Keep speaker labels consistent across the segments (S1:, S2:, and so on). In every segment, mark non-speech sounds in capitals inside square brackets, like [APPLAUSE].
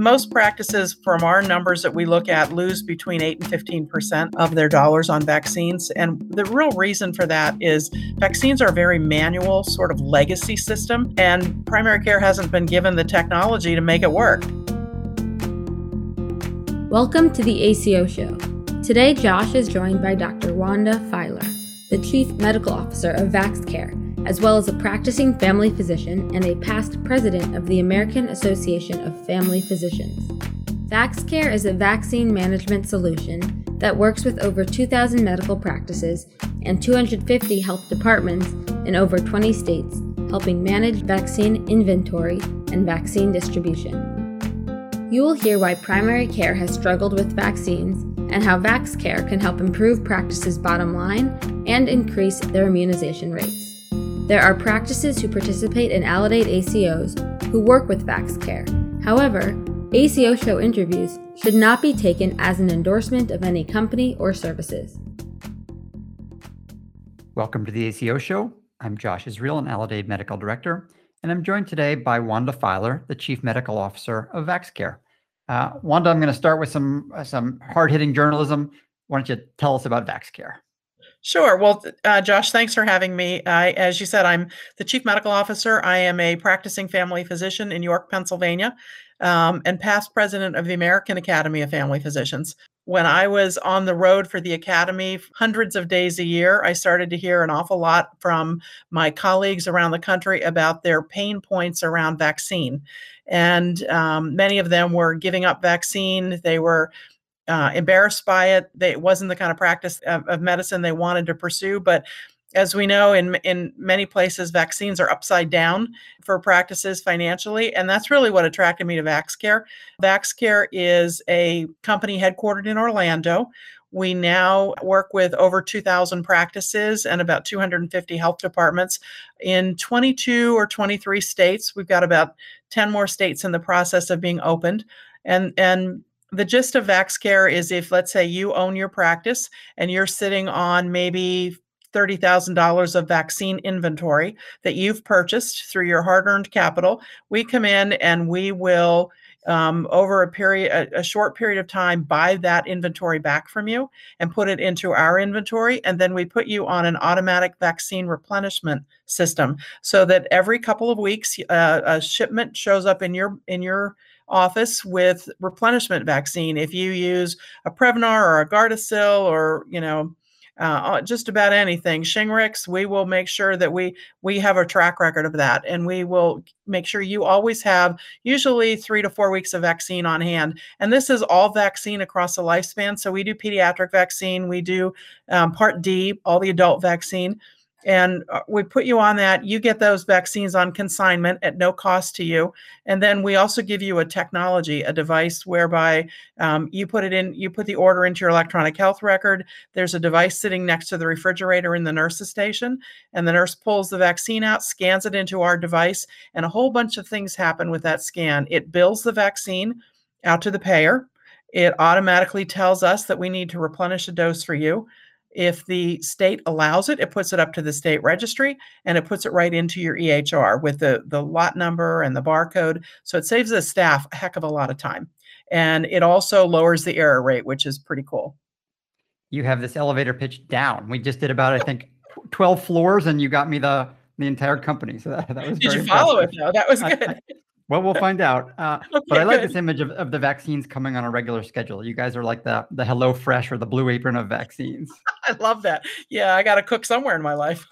S1: most practices from our numbers that we look at lose between 8 and 15% of their dollars on vaccines. And the real reason for that is vaccines are a very manual sort of legacy system, and primary care hasn't been given the technology to make it work.
S2: Welcome to the ACO Show. Today, Josh is joined by Dr. Wanda Filer, the Chief Medical Officer of VaxCare as well as a practicing family physician and a past president of the American Association of Family Physicians. VaxCare is a vaccine management solution that works with over 2,000 medical practices and 250 health departments in over 20 states, helping manage vaccine inventory and vaccine distribution. You will hear why primary care has struggled with vaccines and how VaxCare can help improve practices' bottom line and increase their immunization rates. There are practices who participate in Aledade ACOs who work with VaxCare. However, ACO show interviews should not be taken as an endorsement of any company or services.
S3: Welcome to the ACO show. I'm Josh Israel, an Aledade Medical Director, and I'm joined today by Wanda Filer, the Chief Medical Officer of VaxCare. Uh, Wanda, I'm going to start with some uh, some hard hitting journalism. Why don't you tell us about VaxCare?
S1: Sure. Well, uh, Josh, thanks for having me. I, as you said, I'm the chief medical officer. I am a practicing family physician in York, Pennsylvania, um, and past president of the American Academy of Family Physicians. When I was on the road for the Academy hundreds of days a year, I started to hear an awful lot from my colleagues around the country about their pain points around vaccine. And um, many of them were giving up vaccine. They were uh, embarrassed by it. They, it wasn't the kind of practice of, of, medicine they wanted to pursue. But as we know, in in many places, vaccines are upside down for practices financially, and that's really what attracted me to VaxCare. VaxCare is a company headquartered in Orlando. We now work with over 2,000 practices and about 250 health departments in 22 or 23 states. We've got about 10 more states in the process of being opened. And, and the gist of VaxCare is if, let's say, you own your practice and you're sitting on maybe $30,000 of vaccine inventory that you've purchased through your hard earned capital, we come in and we will. Um, over a period, a, a, short period of time, buy that inventory back from you and put it into our inventory, and then we put you on an automatic vaccine replenishment system, so that every couple of weeks, uh, a shipment shows up in your in your office with replenishment vaccine. If you use a Prevnar or a Gardasil or, you know, uh, just about anything shingrix we will make sure that we we have a track record of that and we will make sure you always have usually three to four weeks of vaccine on hand. And this is all vaccine across the lifespan. So we do pediatric vaccine we do um, part d all the adult vaccine and uh, we put you on that. You get those vaccines on consignment at no cost to you. And then we also give you a technology, a device whereby um, you put it in, you put the order into your electronic health record. There's a device sitting next to the refrigerator in the nurse's station, and the nurse pulls the vaccine out, scans it into our device, and a whole bunch of things happen with that scan. It bills the vaccine out to the payer. It automatically tells us that we need to replenish a dose for you. If the state allows it, it puts it up to the state registry and it puts it right into your EHR with the, the lot number and the barcode. So it saves the staff a heck of a lot of time. And it also lowers the error rate, which is pretty cool.
S3: You have this elevator pitch down. We just did about, I think, 12 floors and you got me the the entire company. So that, that was
S1: Did you follow
S3: impressive.
S1: it though? That was good. I,
S3: well, we'll find out. Uh, [LAUGHS] okay, but I like good. this image of, of the vaccines coming on a regular schedule. You guys are like the the Hello Fresh or the Blue Apron of vaccines. [LAUGHS]
S1: I love that. Yeah, I got to cook somewhere in my life.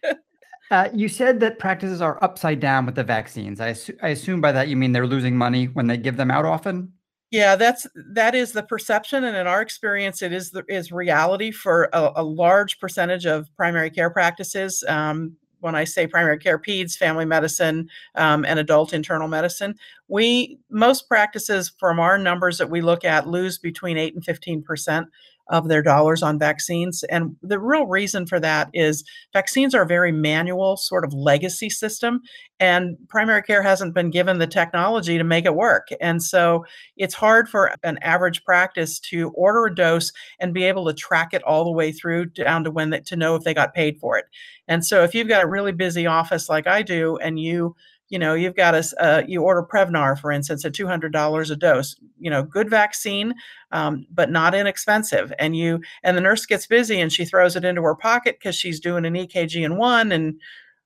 S1: [LAUGHS]
S3: uh, you said that practices are upside down with the vaccines. I, assu- I assume by that you mean they're losing money when they give them out often.
S1: Yeah, that's that is the perception, and in our experience, it is the, is reality for a, a large percentage of primary care practices. Um, when I say primary care, peds, family medicine, um, and adult internal medicine, we most practices from our numbers that we look at lose between eight and fifteen percent of their dollars on vaccines. And the real reason for that is vaccines are a very manual sort of legacy system, and primary care hasn't been given the technology to make it work. And so it's hard for an average practice to order a dose and be able to track it all the way through down to when they, to know if they got paid for it. And so if you've got a really busy office like I do and you you know, you've got a, uh, you order Prevnar, for instance, at $200 a dose, you know, good vaccine, um, but not inexpensive. And you, and the nurse gets busy and she throws it into her pocket because she's doing an EKG in one and,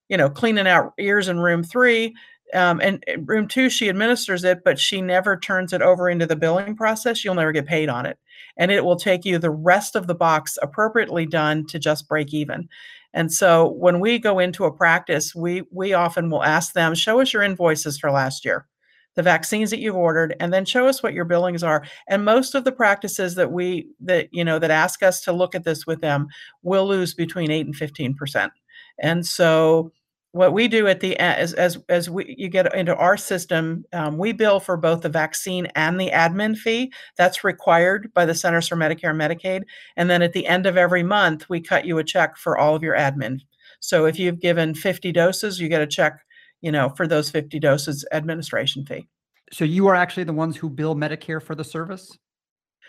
S1: you know, cleaning out ears in room three. Um, and room two, she administers it, but she never turns it over into the billing process. You'll never get paid on it. And it will take you the rest of the box appropriately done to just break even. And so when we go into a practice, we we often will ask them, show us your invoices for last year, the vaccines that you've ordered, and then show us what your billings are. And most of the practices that we that you know that ask us to look at this with them will lose between eight and fifteen percent. And so what we do at the as as as we you get into our system, um, we bill for both the vaccine and the admin fee. That's required by the Centers for Medicare and Medicaid. And then at the end of every month, we cut you a check for all of your admin. So if you've given 50 doses, you get a check, you know, for those 50 doses administration fee.
S3: So you are actually the ones who bill Medicare for the service?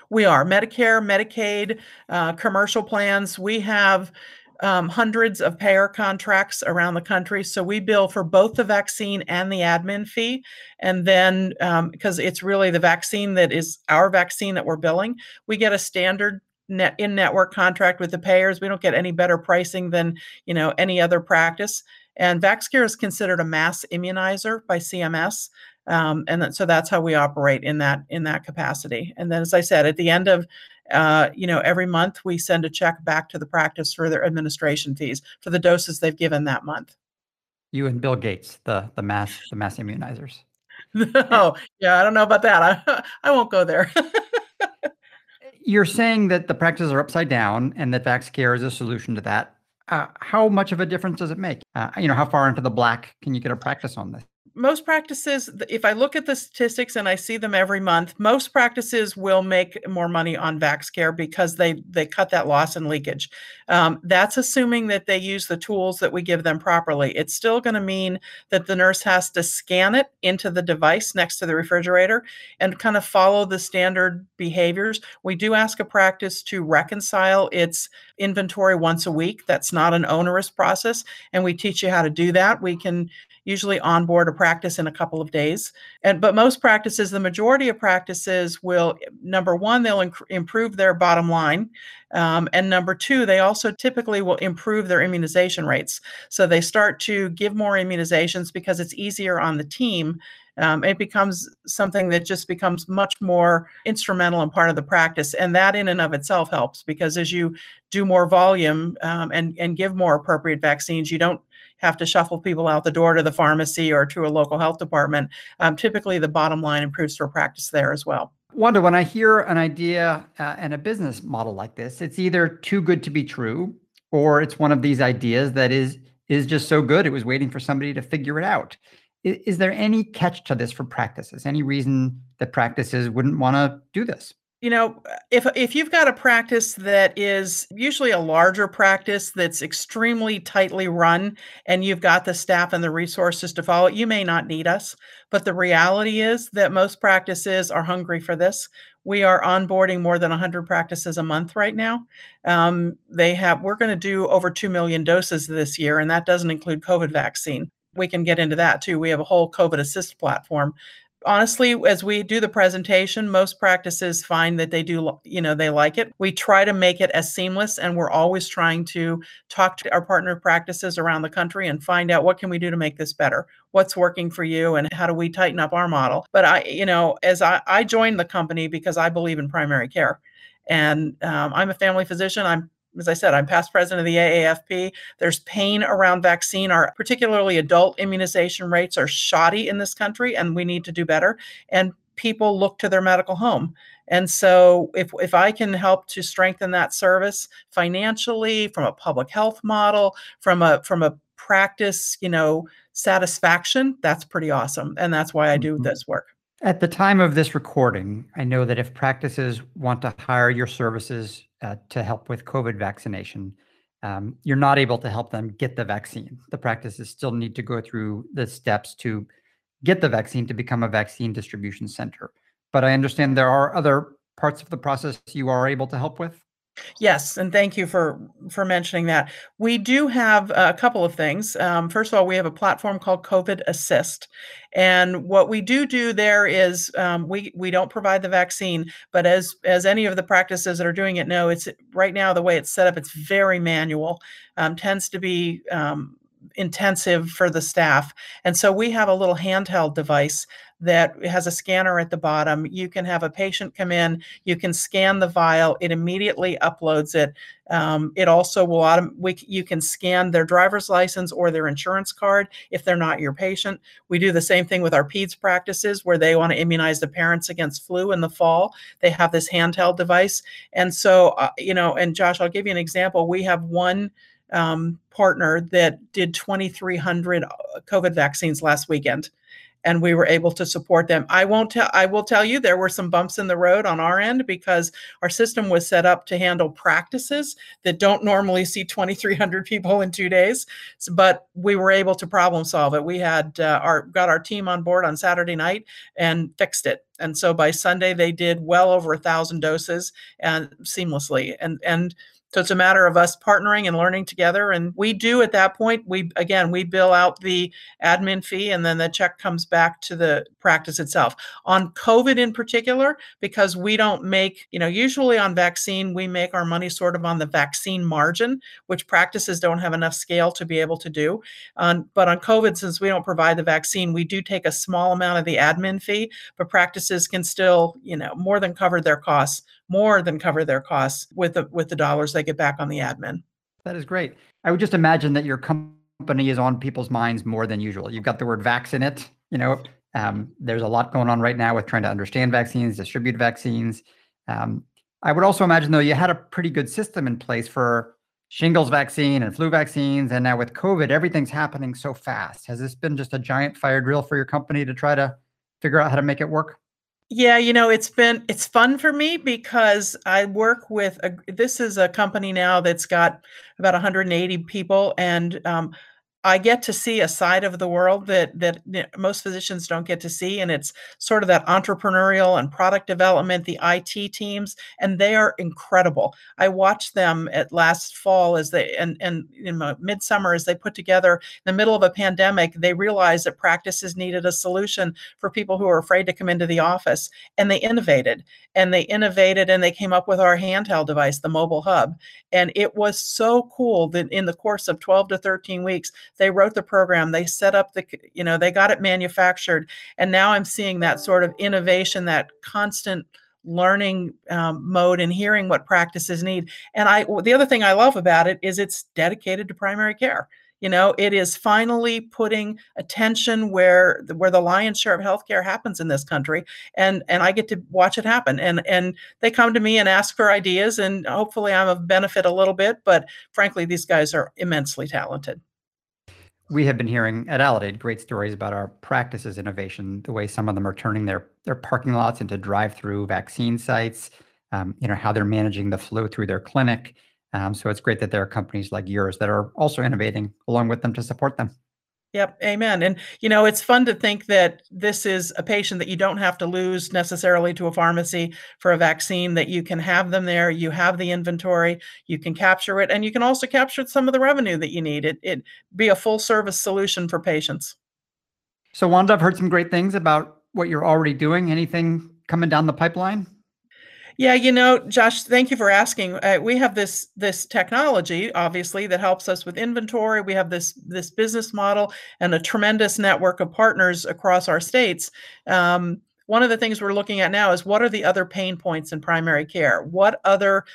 S1: We are Medicare, Medicaid, uh, commercial plans. We have um, hundreds of payer contracts around the country. So we bill for both the vaccine and the admin fee. And then, because um, it's really the vaccine that is our vaccine that we're billing, we get a standard net in network contract with the payers. We don't get any better pricing than you know any other practice. And VaxCare is considered a mass immunizer by CMS. Um, and so that's how we operate in that in that capacity. And then, as I said, at the end of uh, you know, every month we send a check back to the practice for their administration fees for the doses they've given that month.
S3: You and Bill Gates, the the mass the mass immunizers. [LAUGHS]
S1: No, yeah, I don't know about that. I [LAUGHS] I won't go there. [LAUGHS]
S3: You're saying that the practices are upside down and that VaxCare is a solution to that. Uh, how much of a difference does it make? Uh, you know, how far into the black can you get a practice on this?
S1: Most practices if i look at the statistics and i see them every month most practices will make more money on vaxcare because they they cut that loss and leakage. Um, that's assuming that they use the tools that we give them properly. It's still going to mean that the nurse has to scan it into the device next to the refrigerator and kind of follow the standard behaviors. We do ask a practice to reconcile its inventory once a week. That's not an onerous process and we teach you how to do that. We can usually onboard a practice in a couple of days. And but most practices, the majority of practices will number one, they'll inc- improve their bottom line, um, and number two, they also typically will improve their immunization rates. So they start to give more immunizations because it's easier on the team. Um, it becomes something that just becomes much more instrumental and part of the practice and that in and of itself helps because as you do more volume um, and and give more appropriate vaccines you don't have to shuffle people out the door to the pharmacy or to a local health department, um, typically the bottom line improves for practice there as well.
S3: Wanda, when I hear an idea uh, and a business model like this, it's either too good to be true, or it's one of these ideas that is is just so good it was waiting for somebody to figure it out. Is, is there any catch to this for practices? Any reason that practices wouldn't want to do this?
S1: You know if if you've got a practice that is usually a larger practice that's extremely tightly run and you've got the staff and the resources to follow it you may not need us. But the reality is that most practices are hungry for this. We are onboarding more than 100 practices a month right now. Um, they have we're going to do over 2 million doses this year and that doesn't include covid vaccine. We can get into that too. We have a whole covid assist platform honestly as we do the presentation most practices find that they do you know they like it. We try to make it as seamless and we're always trying to talk to our partner practices around the country and find out what can we do to make this better? What's working for you and how do we tighten up our model? But i you know as i, I joined the company because i believe in primary care and um, i'm a family physician. I'm as I said, I'm past president of the AAFP. There's pain around vaccine. Our particularly adult immunization rates are shoddy in this country, and we need to do better. And people look to their medical home. And so if if I can help to strengthen that service financially, from a public health model, from a from a practice, you know, satisfaction, that's pretty awesome. And that's why I do mm-hmm. this work.
S3: At the time of this recording, I know that if practices want to hire your services uh, to help with COVID vaccination, um, you're not able to help them get the vaccine. The practices still need to go through the steps to get the vaccine to become a vaccine distribution center. But I understand there are other parts of the process you are able to help with.
S1: Yes, and thank you for for mentioning that. We do have a couple of things. Um, first of all, we have a platform called COVID Assist, and what we do do there is um, we we don't provide the vaccine, but as as any of the practices that are doing it know, it's right now the way it's set up, it's very manual, um, tends to be um, intensive for the staff. And so we have a little handheld device that has a scanner at the bottom. You can have a patient come in, you can scan the vial, it immediately uploads it. Um, it also will autom- we, you can scan their driver's license or their insurance card if they're not your patient. We do the same thing with our PEDS practices where they want to immunize the parents against flu in the fall. They have this handheld device. And so, uh, you know, and Josh, I'll give you an example. We have one um, partner that did 2,300 uh, COVID vaccines last weekend and we were able to support them. I won't tell I will tell you there were some bumps in the road on our end because our system was set up to handle practices that don't normally see 2300 people in 2 days, but we were able to problem solve it. We had uh, our got our team on board on Saturday night and fixed it. And so by Sunday they did well over a 1000 doses and seamlessly and and so it's a matter of us partnering and learning together. And we do at that point, we again, we bill out the admin fee and then the check comes back to the practice itself. On COVID in particular, because we don't make, you know, usually on vaccine, we make our money sort of on the vaccine margin, which practices don't have enough scale to be able to do. Um, but on COVID, since we don't provide the vaccine, we do take a small amount of the admin fee, but practices can still, you know, more than cover their costs more than cover their costs with the with the dollars they get back on the admin.
S3: That is great. I would just imagine that your company is on people's minds more than usual. You've got the word vax in it. You know, um, there's a lot going on right now with trying to understand vaccines, distribute vaccines. Um, I would also imagine, though, you had a pretty good system in place for shingles vaccine and flu vaccines. And now with COVID, everything's happening so fast. Has this been just a giant fire drill for your company to try to figure out how to make it work?
S1: Yeah, you know, it's been it's fun for me because I work with a this is a company now that's got about 180 people and um, I get to see a side of the world that that most physicians don't get to see, and it's sort of that entrepreneurial and product development, the IT teams, and they are incredible. I watched them at last fall as they and and in midsummer as they put together in the middle of a pandemic. They realized that practices needed a solution for people who are afraid to come into the office, and they innovated and they innovated and they came up with our handheld device, the mobile hub, and it was so cool that in the course of 12 to 13 weeks they wrote the program they set up the you know they got it manufactured and now i'm seeing that sort of innovation that constant learning um, mode and hearing what practices need and i the other thing i love about it is it's dedicated to primary care. You know it is finally putting attention where where the lion's share of healthcare happens in this country and and i get to watch it happen and and they come to me and ask for ideas and hopefully i'm of benefit a little bit but frankly these guys are immensely talented
S3: we have been hearing at Aledade great stories about our practices innovation, the way some of them are turning their their parking lots into drive-through vaccine sites, um, you know, how they're managing the flow through their clinic. Um, so it's great that there are companies like yours that are also innovating along with them to support them.
S1: Yep, amen. And you know, it's fun to think that this is a patient that you don't have to lose necessarily to a pharmacy for a vaccine that you can have them there, you have the inventory, you can capture it and you can also capture some of the revenue that you need. It it be a full service solution for patients.
S3: So Wanda, I've heard some great things about what you're already doing. Anything coming down the pipeline?
S1: Yeah, you know, Josh, thank you for asking. Uh, we have this this technology, obviously, that helps us with inventory. We have this this business model and a tremendous network of partners across our states. Um, one of the things we're looking at now is what are the other pain points in primary care? What other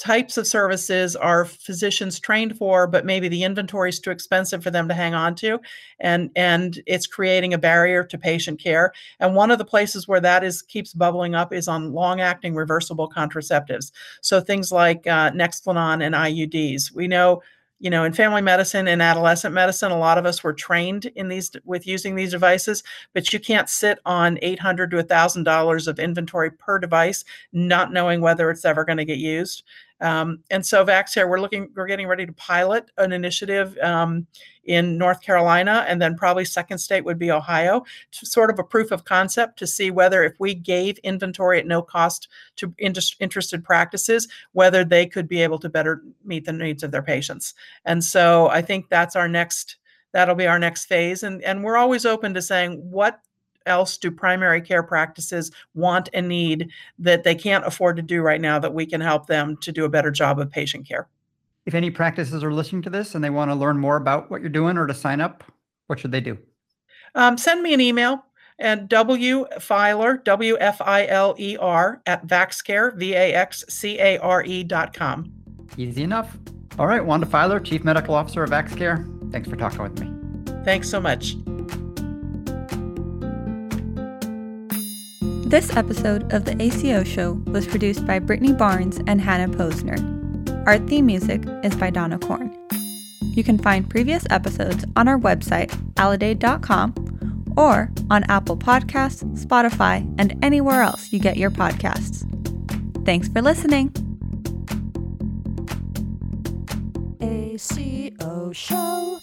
S1: types of services are physicians trained for but maybe the inventory is too expensive for them to hang on to and and it's creating a barrier to patient care. And one of the places where that is keeps bubbling up is on long acting reversible contraceptives. So things like uh, nexplanon and iuds we know you know in family medicine and adolescent medicine a lot of us were trained in these with using these devices but you can't sit on 800 to 1000 dollars of inventory per device not knowing whether it's ever going to get used Um, and so VaxCare, we're looking, we're getting ready to pilot an initiative um, in North Carolina, and then probably second state would be Ohio, to sort of a proof of concept to see whether if we gave inventory at no cost to interested practices, whether they could be able to better meet the needs of their patients. And so I think that's our next that'll be our next phase and and we're always open to saying what else do primary care practices want and need that they can't afford to do right now that we can help them to do a better job of patient care.
S3: If any practices are listening to this and they want to learn more about what you're doing or to sign up, what should they do?
S1: Um, send me an email at wfiler, W-F-I-L-E-R, at vaxcare, V-A-X-C-A-R-E dot com.
S3: Easy enough. All right, Wanda Filer, Chief Medical Officer of VaxCare. Thanks for talking with me.
S1: Thanks so much.
S4: This episode of The ACO Show was produced by Brittany Barnes and Hannah Posner. Our theme music is by Donna Korn. You can find previous episodes on our website, aledade.com, or on Apple Podcasts, Spotify, and anywhere else you get your podcasts. Thanks for listening.
S5: ACO Show.